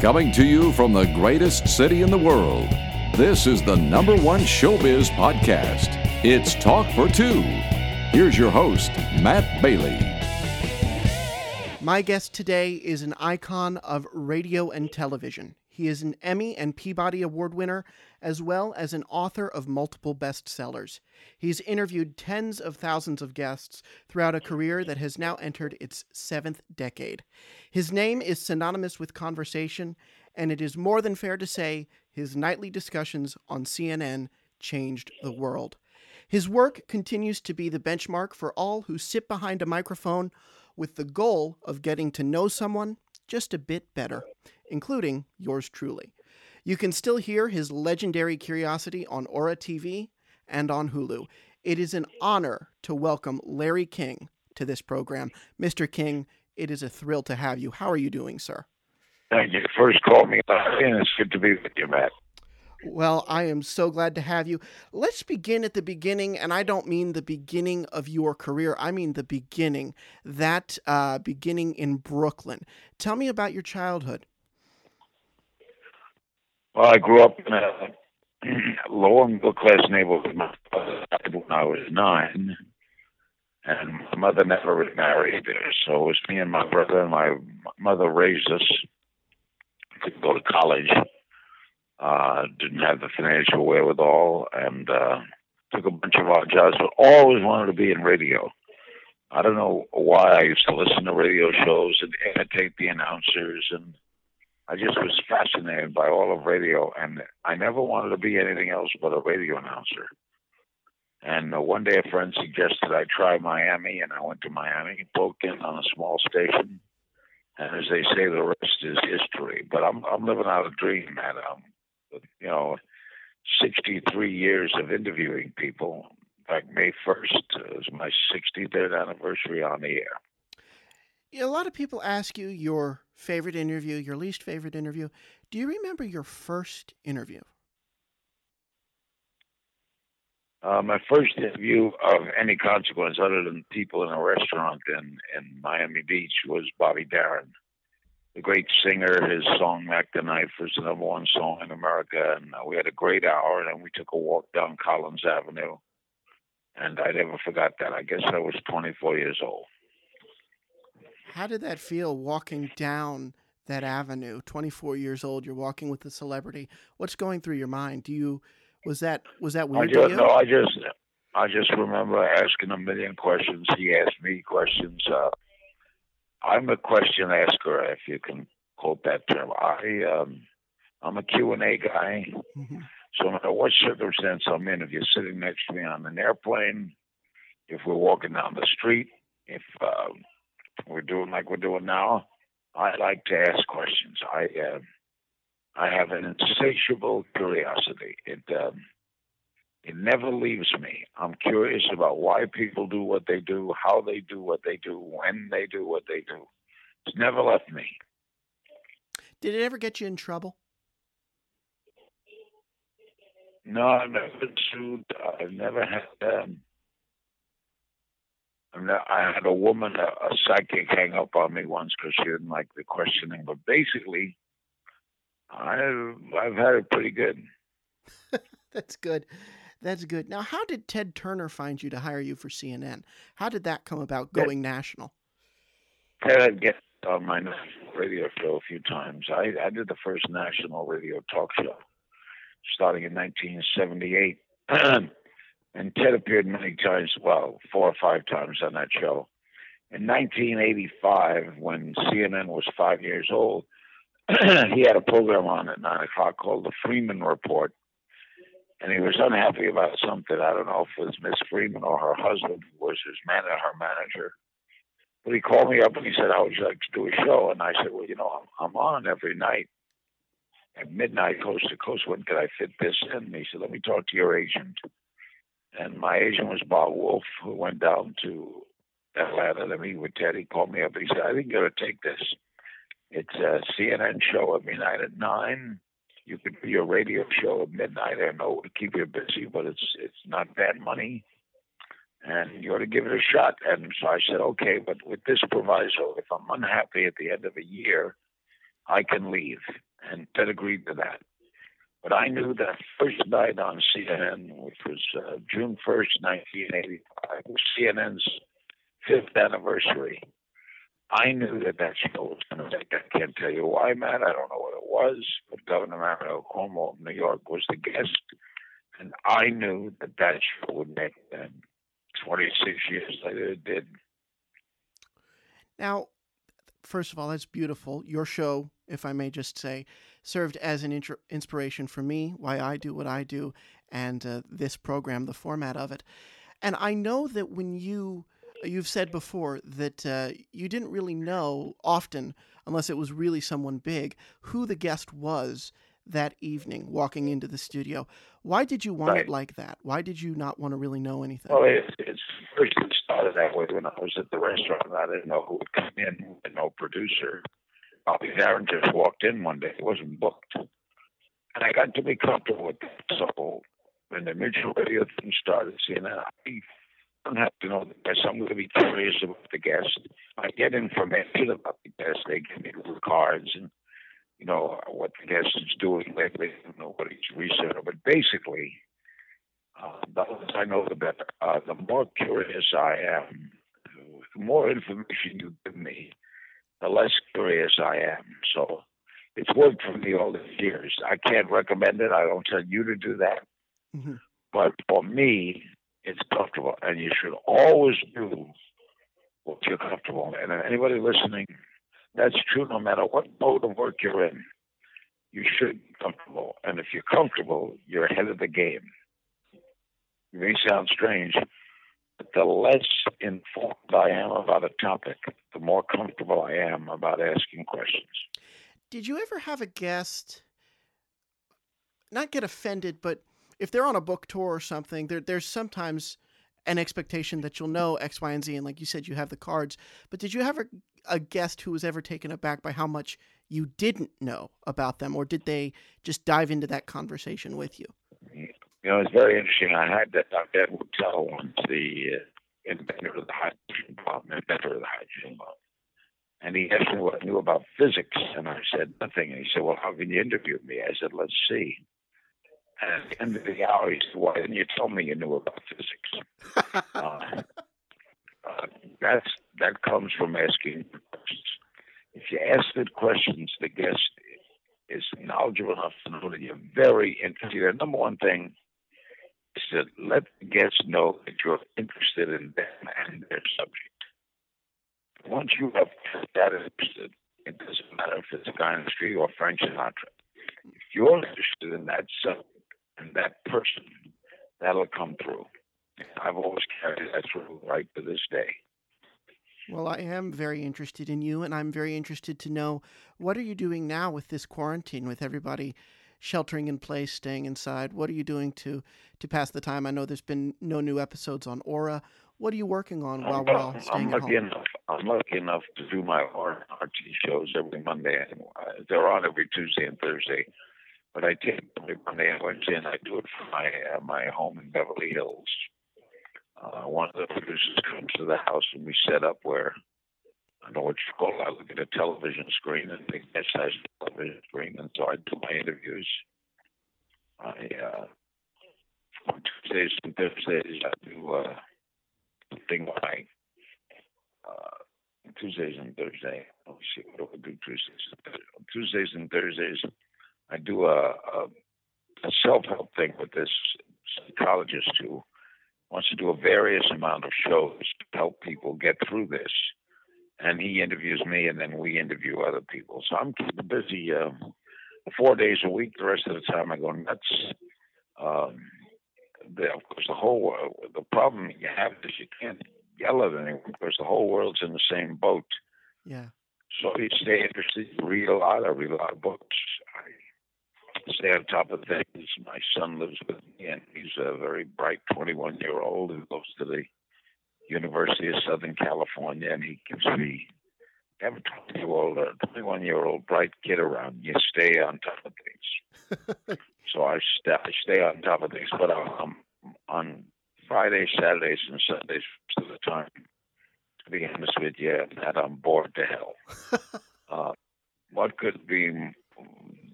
Coming to you from the greatest city in the world, this is the number one showbiz podcast. It's Talk for Two. Here's your host, Matt Bailey. My guest today is an icon of radio and television. He is an Emmy and Peabody Award winner, as well as an author of multiple bestsellers. He's interviewed tens of thousands of guests throughout a career that has now entered its seventh decade. His name is synonymous with conversation, and it is more than fair to say his nightly discussions on CNN changed the world. His work continues to be the benchmark for all who sit behind a microphone with the goal of getting to know someone just a bit better, including yours truly. You can still hear his legendary curiosity on Ora TV and on Hulu. It is an honor to welcome Larry King to this program. Mr. King, it is a thrill to have you. How are you doing, sir? Thank you. First call me, and it's good to be with you, Matt. Well, I am so glad to have you. Let's begin at the beginning, and I don't mean the beginning of your career. I mean the beginning, that uh, beginning in Brooklyn. Tell me about your childhood. Well, I grew up in a lower middle class neighborhood when I was nine, and my mother never remarried, so it was me and my brother, and my mother raised us. Could go to college uh, didn't have the financial wherewithal and uh, took a bunch of odd jobs, but always wanted to be in radio. I don't know why I used to listen to radio shows and imitate the announcers, and I just was fascinated by all of radio, and I never wanted to be anything else but a radio announcer. And uh, one day, a friend suggested I try Miami, and I went to Miami, broke in on a small station, and as they say, the rest is history. But I'm I'm living out a dream, man. You know, 63 years of interviewing people. In fact, May 1st is my 63rd anniversary on the air. a lot of people ask you your favorite interview, your least favorite interview. Do you remember your first interview? Uh, my first interview of any consequence, other than people in a restaurant in, in Miami Beach, was Bobby Darin the great singer. His song "Mac the Knife" was the number one song in America, and uh, we had a great hour. And then we took a walk down Collins Avenue, and I never forgot that. I guess I was 24 years old. How did that feel walking down that avenue? 24 years old, you're walking with a celebrity. What's going through your mind? Do you was that was that weird I just? No, I just I just remember asking a million questions. He asked me questions. Uh, I'm a question asker, if you can quote that term. I um, I'm a Q and A guy. Mm-hmm. So no matter what circumstance I'm in, if you're sitting next to me on an airplane, if we're walking down the street, if uh, we're doing like we're doing now, I like to ask questions. I uh, I have an insatiable curiosity. It um, it never leaves me. I'm curious about why people do what they do, how they do what they do, when they do what they do. It's never left me. Did it ever get you in trouble? No, I've never been sued. I've never had. Um, I had a woman, a, a psychic, hang up on me once because she didn't like the questioning. But basically, I've I've had it pretty good. That's good. That's good. Now, how did Ted Turner find you to hire you for CNN? How did that come about going national? Ted had get on my radio show a few times. I, I did the first national radio talk show starting in 1978. and Ted appeared many times, well, four or five times on that show. In 1985, when CNN was five years old, he had a program on at 9 o'clock called The Freeman Report and he was unhappy about something. I don't know if it was Miss Freeman or her husband who was his man her manager. But he called me up and he said, "How would you like to do a show?" And I said, "Well, you know, I'm, I'm on every night at midnight, coast to coast. When could I fit this in?" And he said, "Let me talk to your agent." And my agent was Bob Woolf, who went down to Atlanta to meet with Ted. He called me up and he said, "I think you're gonna take this. It's a CNN show every night at nine you could do your radio show at midnight. I know to keep you busy, but it's it's not bad money, and you ought to give it a shot. And so I said, okay, but with this proviso, if I'm unhappy at the end of a year, I can leave. and Ted agreed to that. But I knew that first night on CNN, which was uh, June 1st, 1985, was CNN's fifth anniversary. I knew that that show was going to make. I can't tell you why, Matt. I don't know what it was, but Governor Mario Cuomo of New York was the guest, and I knew that that show would make. And 26 years later, it did. Now, first of all, that's beautiful. Your show, if I may just say, served as an intro- inspiration for me, why I do what I do, and uh, this program, the format of it. And I know that when you you've said before that uh, you didn't really know often, unless it was really someone big, who the guest was that evening walking into the studio. Why did you want Right. it like that? Why did you not want to really know anything? Well, it, it's first it started that way when I was at the restaurant. I didn't know who would come in, no producer. Bobby Darin just walked in one day. He wasn't booked. And I got to be comfortable with that. So when the mutual radio thing started, seeing that, I don't have to know the guest. I'm going to be curious about the guest. I get information about the guest. They give me little cards and, you know, what the guest is doing lately, you know, what he's researching. But basically, uh, the less I know, the better. Uh, the more curious I am, the more information you give me, the less curious I am. So it's worked for me all these years. I can't recommend it. I don't tell you to do that. Mhm. But for me, it's comfortable. And you should always do what you're comfortable. And anybody listening, that's true no matter what mode of work you're in. You should be comfortable. And if you're comfortable, you're ahead of the game. It may sound strange, but the less informed I am about a topic, the more comfortable I am about asking questions. Did you ever have a guest not get offended, but if they're on a book tour or something, there, there's sometimes an expectation that you'll know X, Y, and Z, and like you said, you have the cards. But did you have a, a guest who was ever taken aback by how much you didn't know about them, or did they just dive into that conversation with you? You know, it's very interesting. I had that Dr. Edward Teller once, the uh, inventor of the hydrogen bomb, inventor of the hydrogen bomb. And he asked me what I knew about physics, and I said nothing. And he said, Well, how can you interview me? I said, Let's see. And at the end of the hour, he said, Why didn't you tell me you knew about physics? Uh, uh, that's that comes from asking questions. If you ask good questions, the guest is knowledgeable enough to know that you're very interested. The number one thing is to let the guest know that you're interested in them and their subject. Once you have that interested, it doesn't matter if it's a guy in the street or Frank Sinatra. If you're interested in that subject and that person, that'll come through. I've always carried that through right to this day. Well, I am very interested in you, and I'm very interested to know what are you doing now with this quarantine, with everybody sheltering in place, staying inside. What are you doing to to pass the time? I know there's been no new episodes on Ora. What are you working on while I'm, we're all I'm staying at lucky home? enough. I'm lucky enough to do my R- RT shows every Monday. and, uh, They're on every Tuesday and Thursday, but I take Monday and Wednesday, and I do it from my uh, my home in Beverly Hills. Uh, one of the producers comes to the house, and we set up where I don't know what you call it. I look at a television screen, and guest has a television screen, and so I do my interviews. I uh, on Tuesdays and Thursdays I do uh, thing when uh, Tuesdays and Thursday. Let me see what do I do Tuesdays Tuesdays and Thursdays, I do a, a, a self help thing with this psychologist who wants to do a various amount of shows to help people get through this. And he interviews me, and then we interview other people. So I'm keeping busy um, four days a week. The rest of the time, I go nuts. Um, the, of course, the whole world. The problem you have is you can't yell at anyone because the whole world's in the same boat. Yeah. So you stay interested. You read a lot. I read a lot of books. I stay on top of things. My son lives with me, and he's a very bright 21 year old who goes to the University of Southern California, and he gives me. Have a 20 year old or 21 year old bright kid around, you stay on top of things. so I stay, I stay on top of things, but I'm on Fridays, Saturdays, and Sundays to the time. To be honest with you, that I'm bored to hell. uh, what could be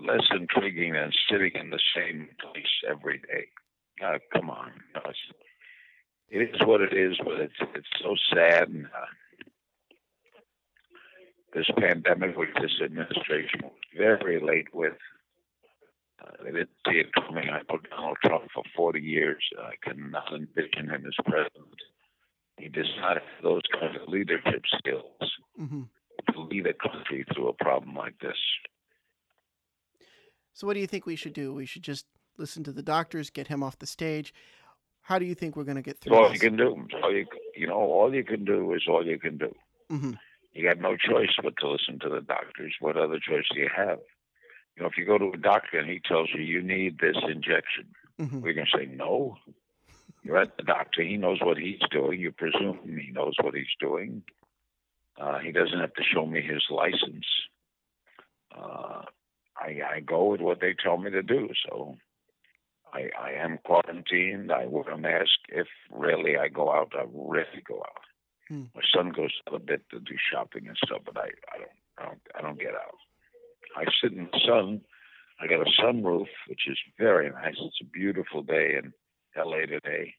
less intriguing than sitting in the same place every day. Uh, come on, you know, it is what it is, but it's it's so sad. And, uh, this pandemic, which this administration was very late with, uh, they didn't see it coming. I know Donald Trump for 40 years. I cannot envision him as president. He does not have those kind of leadership skills mm-hmm. to lead a country through a problem like this. So, what do you think we should do? We should just listen to the doctors, get him off the stage. How do you think we're going to get through? All this? you can do, all you you know, all you can do is all you can do. Mm-hmm. You got no choice but to listen to the doctors. What other choice do you have? You know, if you go to a doctor and he tells you you need this injection, mm-hmm. we're going to say no. You're at the doctor. He knows what he's doing. You presume he knows what he's doing. Uh, he doesn't have to show me his license. Uh, I, I go with what they tell me to do. So I, I am quarantined. I wear a mask. If really I go out, I really go out. Hmm. My son goes out a bit to do shopping and stuff, but I, I don't I don't I don't get out. I sit in the sun. I got a sunroof, which is very nice. It's a beautiful day in LA today.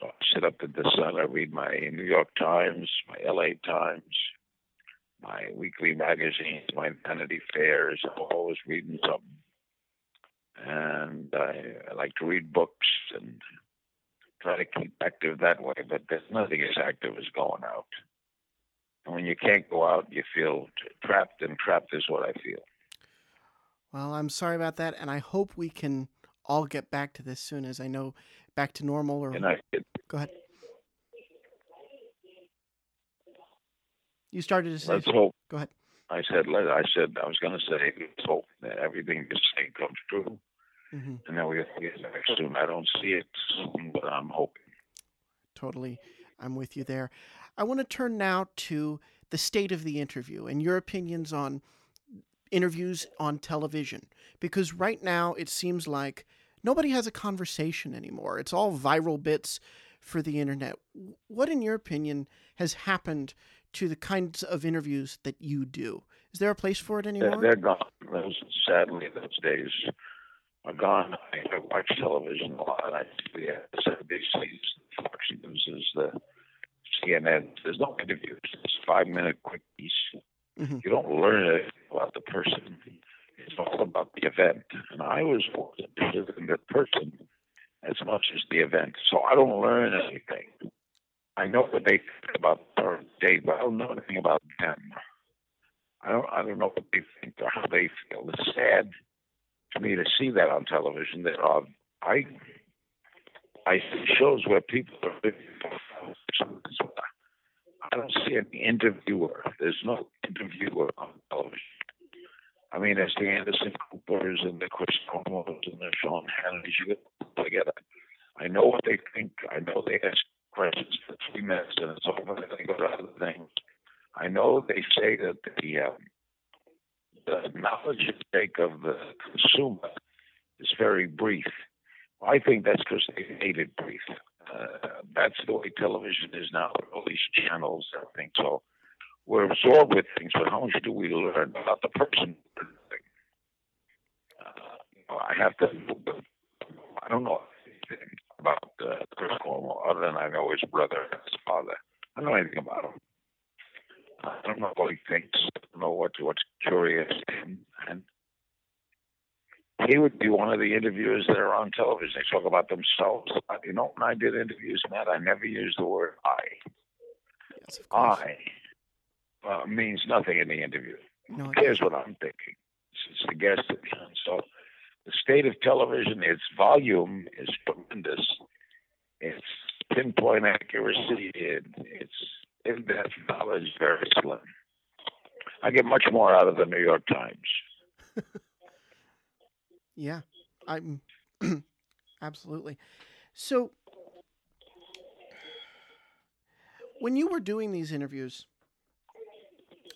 So I sit up in the sun. I read my New York Times, my LA Times, my weekly magazines, my Vanity Fairs. I'm always reading something. And I, I like to read books and try to keep active that way, but there's nothing as active as going out. And when you can't go out, you feel trapped, and trapped is what I feel. Well, I'm sorry about that, and I hope we can all get back to this soon, as I know back to normal. Or and I, go ahead. You started to say. Let's hope. Go ahead. I said. Let. I said. I was going to say. Let's hope that everything you say comes true, mm-hmm. and then we get back soon. I don't see it soon, but I'm hoping. Totally, I'm with you there. I want to turn now to the state of the interview and your opinions on interviews on television because right now it seems like nobody has a conversation anymore. It's all viral bits for the internet. What, in your opinion, has happened to the kinds of interviews that you do? Is there a place for it anymore? They're, they're gone. Those, sadly, those days are gone. I, I watch television a lot. I see the NBC's, Fox News, the CNN. There's no interviews. It's five minute quick piece. Mm-hmm. You don't learn anything about the person. It's all about the event. And I was interested in the person as much as the event. So I don't learn anything. I know what they think about our day, but I don't know anything about them. I don't I don't know what they think or how they feel. It's sad to me to see that on television. That uh, I I see shows where people are living I don't see an interviewer. There's no interviewer on television. I mean, it's the Anderson Coopers and the Chris Cuomos and the Sean Hannitys. You get together. I know what they think. I know they ask questions for three minutes and it's over and they go to other things. I know they say that the um, the knowledge intake of the consumer is very brief. I think that's because they made it brief. Uh, that's the way television is now. All these channels, everything. So we're absorbed with things, but how much do we learn about the person? Uh, I have to. I don't know anything about uh, Chris Cuomo other than I know his brother and his father. I don't know anything about him. I don't know what he thinks. I don't know what what's curious and, and he would be one of the interviewers that are on television. They talk about themselves. You know, when I did interviews, Matt, I never used the word I. Yes, I uh, means nothing in the interview. No, Who cares what I'm thinking? It's, the guest at the end. So the state of television, its volume is tremendous. Its pinpoint accuracy, it, its in-depth knowledge very slim. I get much more out of the New York Times. Yeah, I'm absolutely. So, when you were doing these interviews,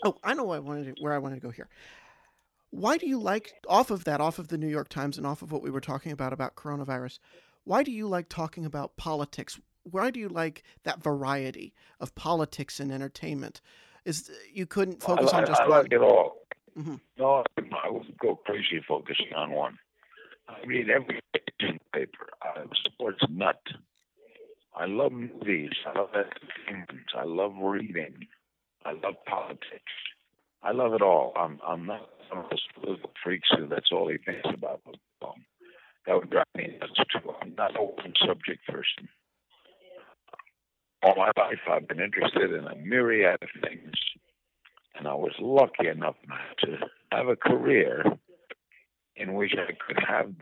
oh, I know I wanted to, where I wanted to go here. Why do you like off of that, off of the New York Times, and off of what we were talking about about coronavirus? Why do you like talking about politics? Why do you like that variety of politics and entertainment? Is you couldn't focus I, on just I one? like it all. Mm-hmm. No, I would go crazy focusing on one. I read every paper. I'm a sports nut. I love movies. I love entertainment. I love reading. I love politics. I love it all. I'm I'm not one of those political freaks who that's all he thinks about. Um, that would drive me nuts too. I'm not a one subject person. All my life, I've been interested in a myriad of things, and I was lucky enough to have a career in which I could have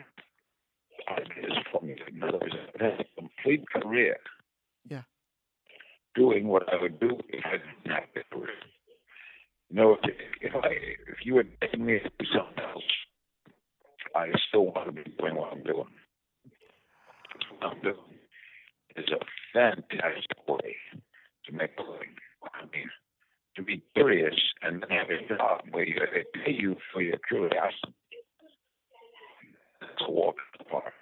ideas formulated. In other words, I had a complete career. Yeah. Doing what I would do if I didn't have a career. You know, if, if I if you had taken me to do something else, I still want to be doing what I'm doing. What I'm doing is a fantastic way to make a living. I mean, to be curious and then have a job where you, they pay you for your curiosity. That's a walk in the park.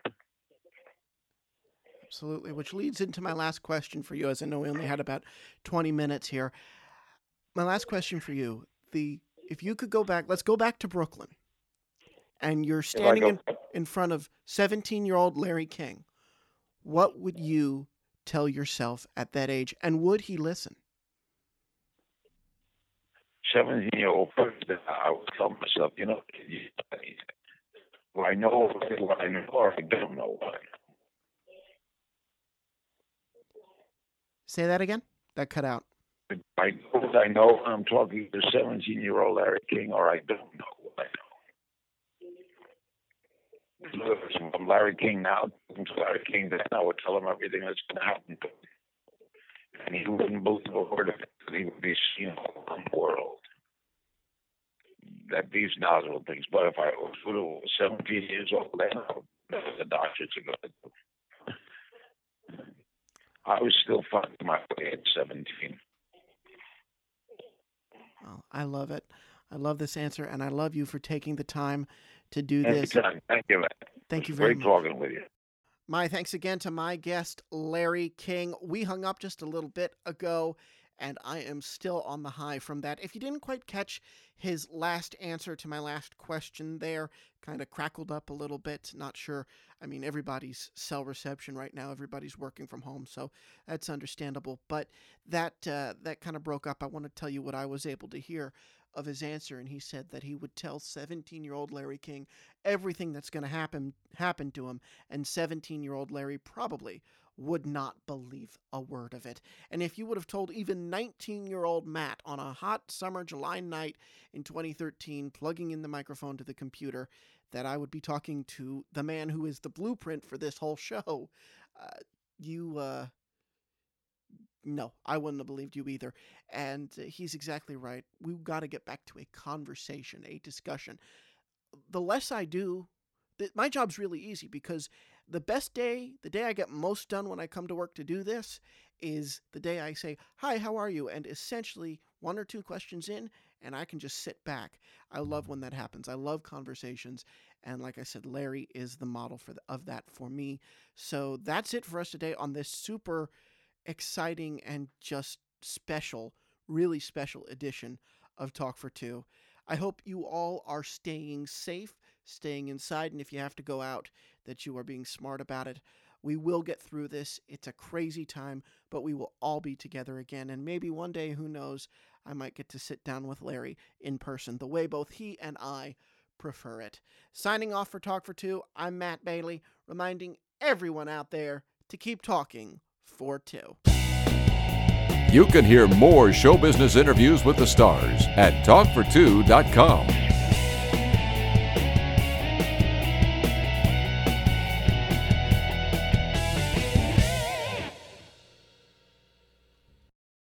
Absolutely, which leads into my last question for you, as I know we only had about 20 minutes here. My last question for you: the if you could go back, let's go back to Brooklyn, and you're standing in, in front of 17 year old Larry King. What would you tell yourself at that age, and would he listen? 17 year old person, I would tell myself, you know, do I know what I know or I don't know what I know? Say that again? That cut out. I know I know. I'm talking to 17 year old Larry King, or I don't know what I know. I'm Larry King now, to Larry King then, I would tell him everything that's going to happen. And he wouldn't believe a word of it. He would be all around the world. That these nozzle things. But if I was 17 years old then, I would know the doctors are going to. I was still finding my way at 17. Well, I love it. I love this answer, and I love you for taking the time to do this. Anytime. Thank you, man. Thank you very Great much. Great talking with you. My thanks again to my guest, Larry King. We hung up just a little bit ago, and I am still on the high from that. If you didn't quite catch his last answer to my last question there, kind of crackled up a little bit. Not sure. I mean, everybody's cell reception right now. Everybody's working from home, so that's understandable. But that uh, that kind of broke up. I want to tell you what I was able to hear of his answer, and he said that he would tell 17-year-old Larry King everything that's going to happen happen to him, and 17-year-old Larry probably would not believe a word of it. And if you would have told even 19 year old Matt on a hot summer July night in 2013, plugging in the microphone to the computer, that I would be talking to the man who is the blueprint for this whole show, uh, you, uh, no, I wouldn't have believed you either. And he's exactly right. We've got to get back to a conversation, a discussion. The less I do, my job's really easy because the best day, the day I get most done when I come to work to do this, is the day I say, Hi, how are you? And essentially, one or two questions in, and I can just sit back. I love when that happens. I love conversations. And like I said, Larry is the model for the, of that for me. So that's it for us today on this super exciting and just special, really special edition of Talk for Two. I hope you all are staying safe, staying inside, and if you have to go out, that you are being smart about it. We will get through this. It's a crazy time, but we will all be together again. And maybe one day, who knows, I might get to sit down with Larry in person, the way both he and I prefer it. Signing off for Talk for Two, I'm Matt Bailey, reminding everyone out there to keep talking for two. You can hear more show business interviews with the stars at talkfor2.com.